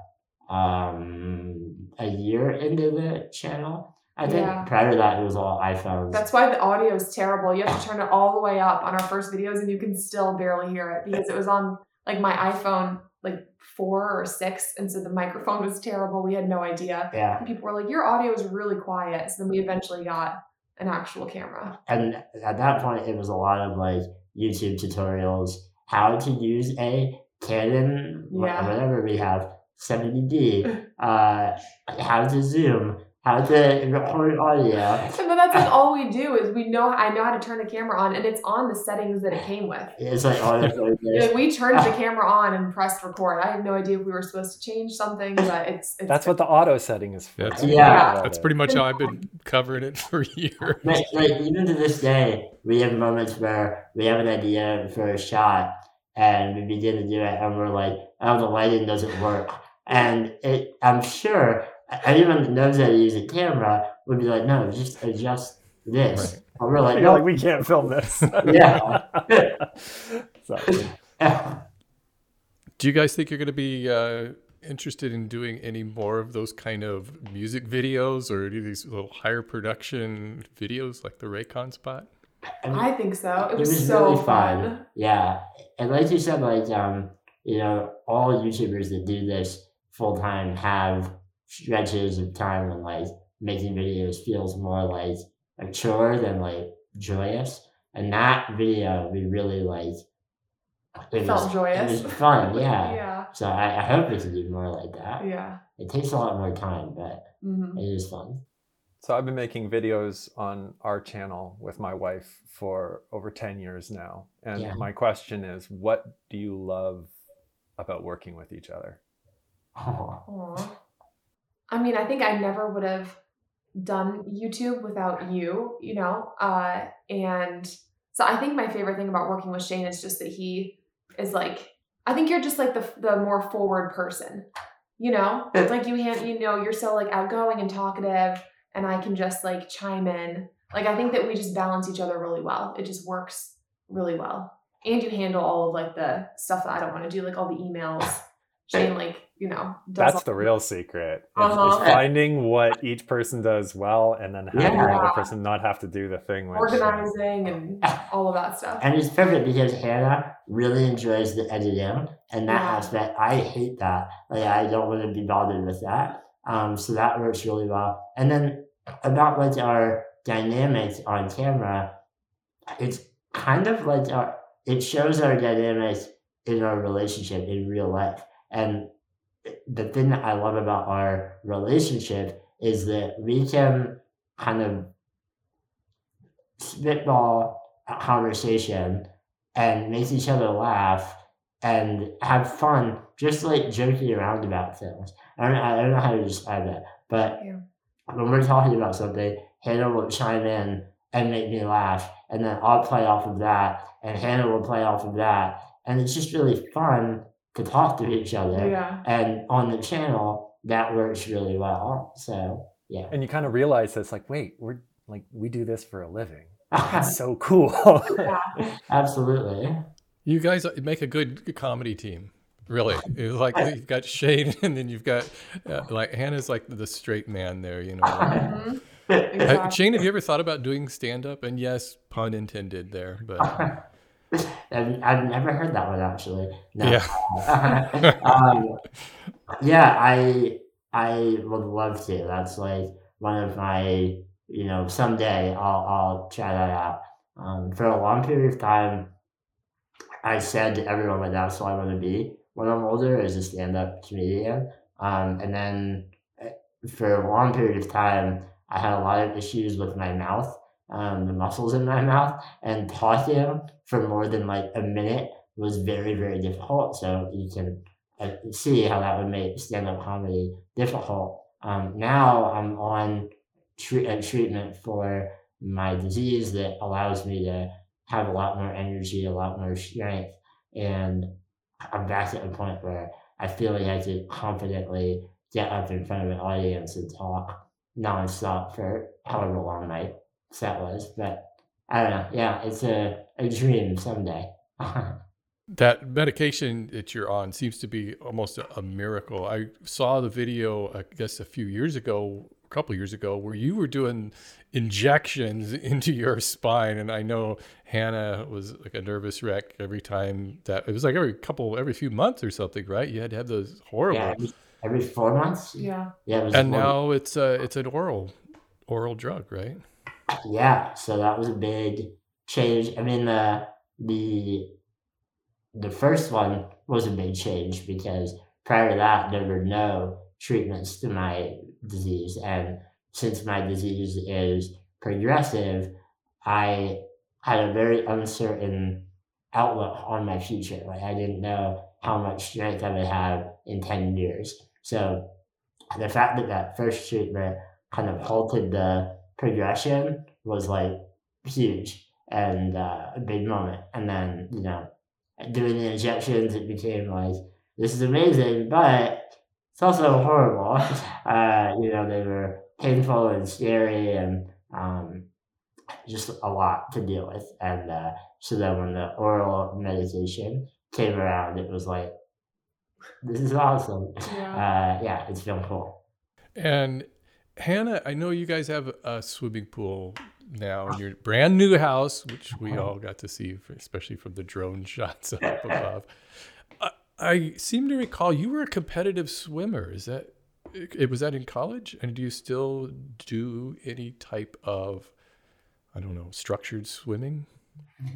um a year into the channel. I think Yeah. prior to that it was all iPhones. That's why the audio is terrible. You have to turn it all the way up on our first videos, and you can still barely hear it because it was on like my iPhone like four or six, and so the microphone was terrible. We had no idea. yeah. And people were like, "Your audio is really quiet." So then we eventually got an actual camera. And at that point it was a lot of like YouTube tutorials, how to use a Canon Yeah. whatever we have, 70D, uh how to zoom, how to record audio. But that's like all we do is we know I know how to turn the camera on, and it's on the settings that it came with. It's like all the Like we turned the camera on and pressed record. I have no idea if we were supposed to change something, but it's, it's That's what the auto setting is for. That's- Yeah. That's pretty much how I've been covering it for years. Like, like even to this day, we have moments where we have an idea for a shot and we begin to do it and we're like, oh, the lighting doesn't work. And it, I'm sure anyone that knows how to use a camera would be like, no, just adjust this. Right. And we're like, no, like, we can't film this. Yeah. so, Do you guys think you're going to be uh, interested in doing any more of those kind of music videos or do these little higher production videos like the Raycon spot? I think so. It It was, was so really fun. fun. Yeah. And like you said, like, um, you know, all YouTubers that do this full time have stretches of time when like making videos feels more like a chore than like joyous. And that video, we really like. It Felt was, joyous. It was fun, yeah. Yeah. So I, I hope we can do more like that. Yeah. It takes a lot more time, but hmm it is fun. So I've been making videos on our channel with my wife for over 10 years now. And Yeah. my question is, what do you love about working with each other? Oh, I mean, I think I never would have done YouTube without you, you know? Uh, and so I think my favorite thing about working with Shane is just that he is like, I think you're just like the, the more forward person, you know? It's like you, hand, you know, you're so like outgoing and talkative, and I can just like chime in. Like, I think that we just balance each other really well. It just works really well. And you handle all of like the stuff that I don't want to do, like all the emails. Shane, like, you know, does That's all- the real secret. Is, is Uh-huh. finding what each person does well and then having the Yeah. other person not have to do the thing. Which, uh, organizing and all of that stuff. And it's perfect because Hannah really enjoys the editing and that Yeah. aspect. I hate that. Like I don't want to be bothered with that. Um, so that works really well. And then about like our dynamics on camera, it's kind of like our it shows our dynamics in our relationship in real life. And the thing that I love about our relationship is that we can kind of spitball a conversation and make each other laugh and have fun, just like joking around about things. I don't, I don't know how to describe that, but Yeah. When we're talking about something, Hannah will chime in and make me laugh, and then I'll play off of that, and Hannah will play off of that, and it's just really fun to talk to each other. Yeah. And on the channel, that works really well. So yeah. And you kind of realize that's like, wait, we're like we do this for a living. That's so cool. Yeah. Absolutely. You guys uh, make a good comedy team. Really, it's like you've got Shane, and then you've got uh, like Hannah's like the straight man there, you know. Mhm. Uh, Shane, have you ever thought about doing stand up? And yes, pun intended there, but I've, I've never heard that one actually. No. yeah. um, yeah, I I would love to. That's like one of my you know someday I'll I'll try that out. Um, for a long period of time, I said to everyone that that's what I want to be when I'm older is a stand up comedian. Um, and then uh, for a long period of time, I had a lot of issues with my mouth, um, the muscles in my mouth, and talking for more than like a minute was very very difficult. So you can uh, see how that would make stand up comedy difficult. Um, now I'm on tre- a treatment for my disease that allows me to have a lot more energy, a lot more strength, and I'm back at a point where I feel like I could confidently get up in front of an audience and talk nonstop for however long my set was. But I don't know. Yeah, it's a, a dream someday. That medication that you're on seems to be almost a, a miracle. I saw the video, I guess, a few years ago, a couple years ago, where you were doing injections into your spine, and I know Hannah was like a nervous wreck every time that it was like every couple, every few months or something, right? You had to have those horrible. yeah, every, every four months. Yeah. Yeah, and four- now it's a it's an oral oral drug, right? Yeah, so that was a big change. I mean, the the the first one was a big change because prior to that, there were no treatments to my disease, and since my disease is progressive, I had a very uncertain outlook on my future. Like I didn't know how much strength I would have in ten years. So the fact that that first treatment kind of halted the progression was like huge and uh, a big moment. And then, you know, doing the injections, it became like, this is amazing, but it's also horrible. Uh, you know, they were painful and scary and um, just a lot to deal with. And uh, so then when the oral medication came around, it was like, this is awesome. Yeah. Uh, yeah, it's been cool. And Hannah, I know you guys have a swimming pool now in your brand new house, which we all got to see, especially from the drone shots up above. I, I seem to recall you were a competitive swimmer. Is that it? Was that in college? And do you still do any type of, I don't know, structured swimming?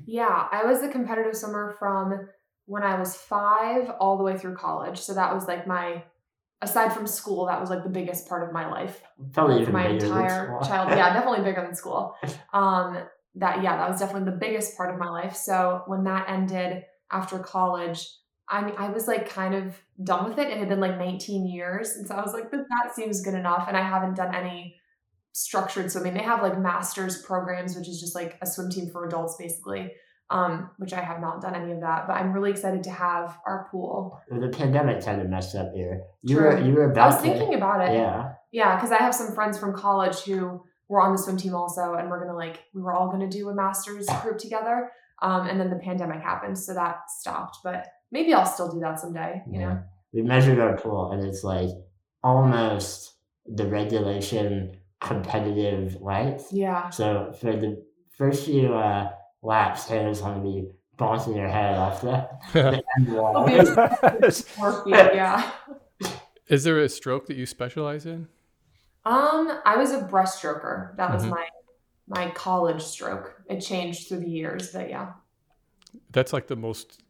Yeah, I was a competitive swimmer from when I was five all the way through college. So that was like my, aside from school, that was like the biggest part of my life. Probably for even my entire child. Yeah, definitely bigger than school. Um, that yeah, that was definitely the biggest part of my life. So when that ended after college, I mean, I was like kind of done with it. It had been like 19 years, and so I was like, but that seems good enough. And I haven't done any structured swimming. They have like master's programs, which is just like a swim team for adults, basically. Um, which I have not done any of that, but I'm really excited to have our pool. the pandemic kind of messed up here. You True. were you were about I was to, thinking about it. yeah. Yeah, because I have some friends from college who were on the swim team also, and we're gonna like we were all gonna do a masters group together. Um, and then the pandemic happened, so that stopped. But maybe I'll still do that someday. You know? We measured our pool and it's like almost the regulation competitive length. Yeah. So for the first few uh, laps, Hannah's gonna be bouncing her head off the, the end wall. I'll Four feet, yeah. Is there a stroke that you specialize in? Um, I was a breaststroker. That was Mhm. my my college stroke. It changed through the years, but yeah. That's like the most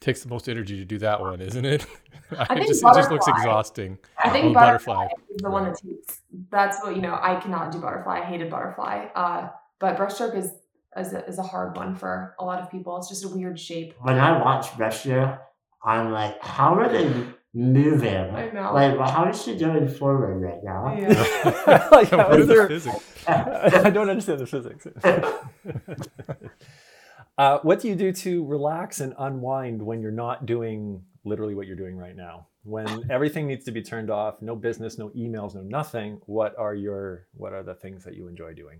takes the most energy to do that one, isn't it? I think just, it just looks butterfly. exhausting. I think Oh, butterfly, butterfly. is the one that takes. That's what you know. I cannot do butterfly. I hated butterfly. Uh, but breaststroke is is a, is a hard one for a lot of people. It's just a weird shape. When I watch breaststroke, I'm like, how are they moving? I know. Like, well, how is she going forward right now? Yeah. like, how What is is the there- physics? I don't understand the physics. Uh, what do you do to relax and unwind when you're not doing literally what you're doing right now? when everything needs to be turned off, no business, no emails, no nothing, what are your what are the things that you enjoy doing?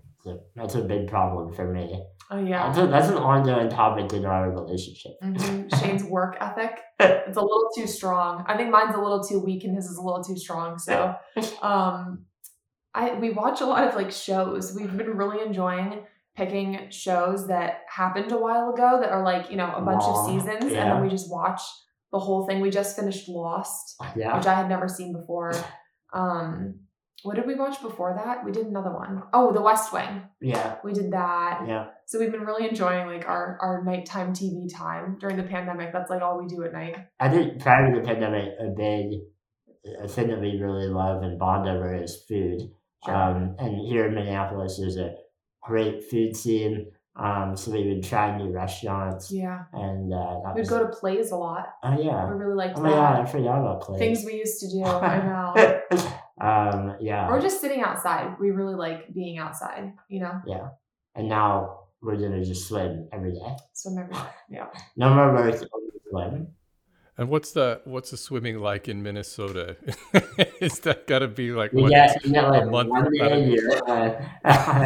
That's a big problem for me. Oh yeah. That's, a, that's an ongoing topic in our relationship. hmm Shane's work ethic. It's a little too strong. I think mine's a little too weak and his is a little too strong. So um I we watch a lot of like shows. We've been really enjoying picking shows that happened a while ago that are like, you know, a bunch Long, of seasons and then we just watch the whole thing. We just finished Lost, Yeah. which I had never seen before. Um what did we watch before that? We did another one. Oh, The West Wing. Yeah. We did that. Yeah. So we've been really enjoying like our our nighttime TV time during the pandemic. That's like all we do at night. I think prior to the pandemic, a big a thing that we really love and bond over is food. Sure. Um, and here in Minneapolis, there's a great food scene. Um, so we would try new restaurants, yeah. and uh, that We'd was go to plays a lot. oh yeah. We yeah, really liked oh my god, I forgot about plays. Things we used to do. I know. um, yeah, or just sitting outside. We really like being outside, you know? yeah, and now we're gonna just swim every day. Swim every day. Yeah. No more work, swim. And what's the what's the swimming like in Minnesota? Is that got to be like We one, get, we get like month one day a year. uh,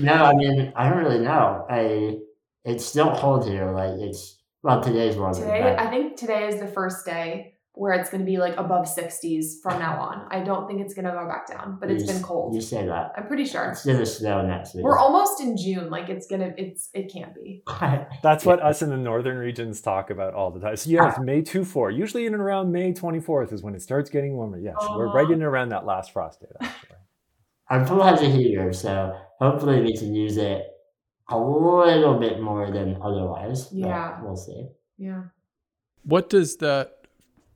no, I mean I don't really know. I it's still cold here. Like it's well today's warmer. Today, but- I think today is the first day where it's going to be like above 60s from now on. I don't think it's going to go back down, but it's you been cold. You say that. I'm pretty sure. It's gonna snow next week. We're almost in June. Like it's gonna, it's, it can't be. That's what us in the northern regions talk about all the time. So yeah, it's May 2 4. Usually in and around May 24th is when it starts getting warmer. Yes, we're right Uh-huh. in and around that last frost date, actually. Our pool has a heater, so hopefully we can use it a little bit more than otherwise. but Yeah. we'll see. Yeah. What does that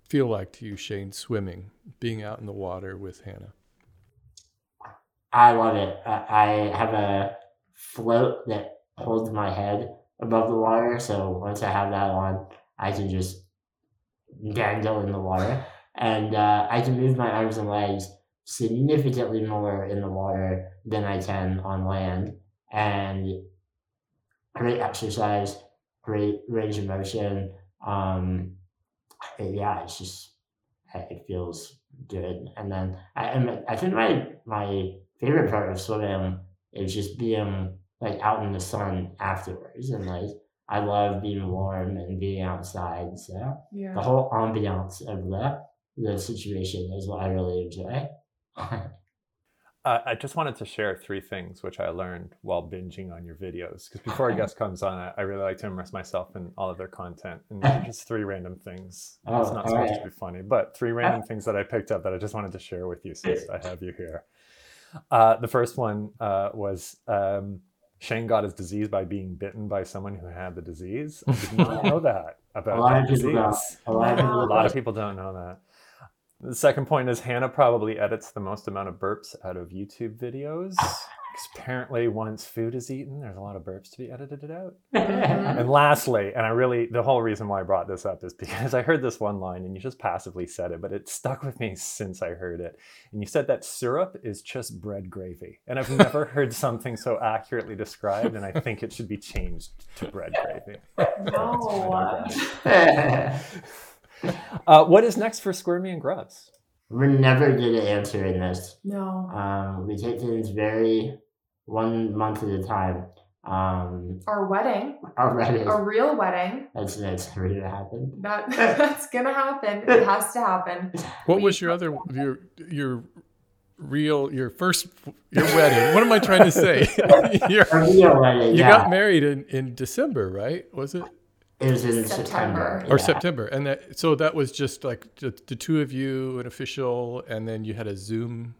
feel like to you, Shane, swimming, being out in the water with Hannah? I love it. I, I have a float that holds my head above the water, so once I have that on, I can just dangle in the water, and uh, I can move my arms and legs significantly more in the water than I can on land, and great exercise, great range of motion. Um, yeah, it's just it feels good. And then I and I think my my favorite part of swimming is just being like out in the sun afterwards, and like I love being warm and being outside. So Yeah. the whole ambiance of the the situation is what I really enjoy. Uh, I just wanted to share three things which I learned while binging on your videos. Because before a guest comes on, I, I really like to immerse myself in all of their content. And just three random things. Oh, it's not supposed right. to be funny, but three random things that I picked up that I just wanted to share with you since I have you here. Uh, the first one uh, was um, Shane got his disease by being bitten by someone who had the disease. I did not know that about a lot that of people don't. disease. A lot A lot of people don't know that. The second point is Hannah probably edits the most amount of burps out of YouTube videos. Because apparently, once food is eaten, there's a lot of burps to be edited out. Mhm. And lastly, and I really, the whole reason why I brought this up is because I heard this one line and you just passively said it, but it stuck with me since I heard it. And you said that syrup is just bread gravy. And I've never heard something so accurately described, and I think it should be changed to bread gravy. No. I Uh, what is next for Squirmy and Grubs? We're never good at answering this. No. Um, we take things very one month at a time. Um, Our wedding, already, a real wedding. that's that's never gonna happen. That that's gonna happen. It has to happen. What We- was your other your your real your first your wedding? What am I trying to say? Your- real wedding, you yeah. got married in, in December, right? Was it It was in September. September. or yeah. September? And that so that was just like the, the two of you, an official, and then you had a Zoom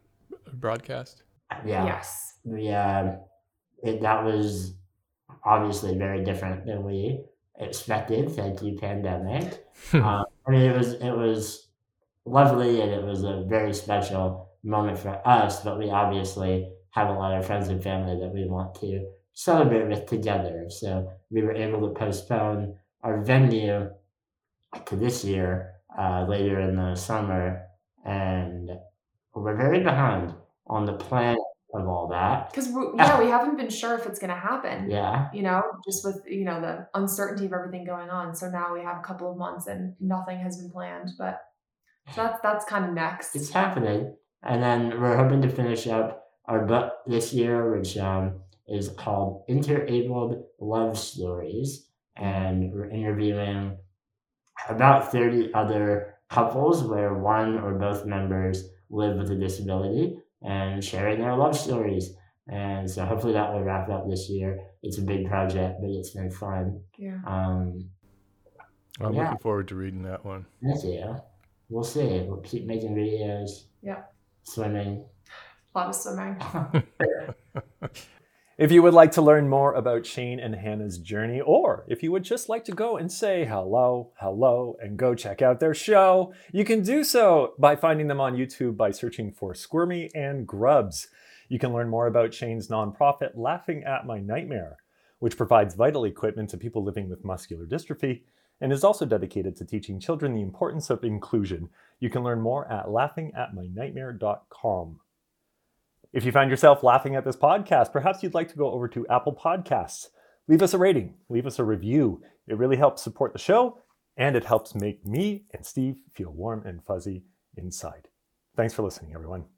broadcast. Yeah. Yes. We um, it, that was obviously very different than we expected. Thank you, pandemic. um, I mean, it was it was lovely and it was a very special moment for us. But we obviously have a lot of friends and family that we want to celebrate with together. So we were able to postpone our venue to this year, uh, later in the summer, and we're very behind on the plan of all that. Because yeah, we haven't been sure if it's going to happen. Yeah. You know, just with you know the uncertainty of everything going on. So now we have a couple of months and nothing has been planned, but so that's that's kind of next. It's happening. And then we're hoping to finish up our book this year, which um, is called Interabled Love Stories. And we're interviewing about 30 other couples where one or both members live with a disability and sharing their love stories. And so hopefully that will wrap up this year. It's a big project, but it's been fun. Yeah. Um, I'm Yeah. looking forward to reading that one. thank you. We'll see. We'll keep making videos. Yeah. Swimming. A lot of swimming. If you would like to learn more about Shane and Hannah's journey, or if you would just like to go and say hello, hello, and go check out their show, you can do so by finding them on YouTube by searching for Squirmy and Grubs. You can learn more about Shane's nonprofit, Laughing at My Nightmare, which provides vital equipment to people living with muscular dystrophy and is also dedicated to teaching children the importance of inclusion. You can learn more at laughingatmynightmare.com. If you find yourself laughing at this podcast, perhaps you'd like to go over to Apple Podcasts. Leave us a rating, leave us a review. It really helps support the show, and it helps make me and Steve feel warm and fuzzy inside. Thanks for listening, everyone.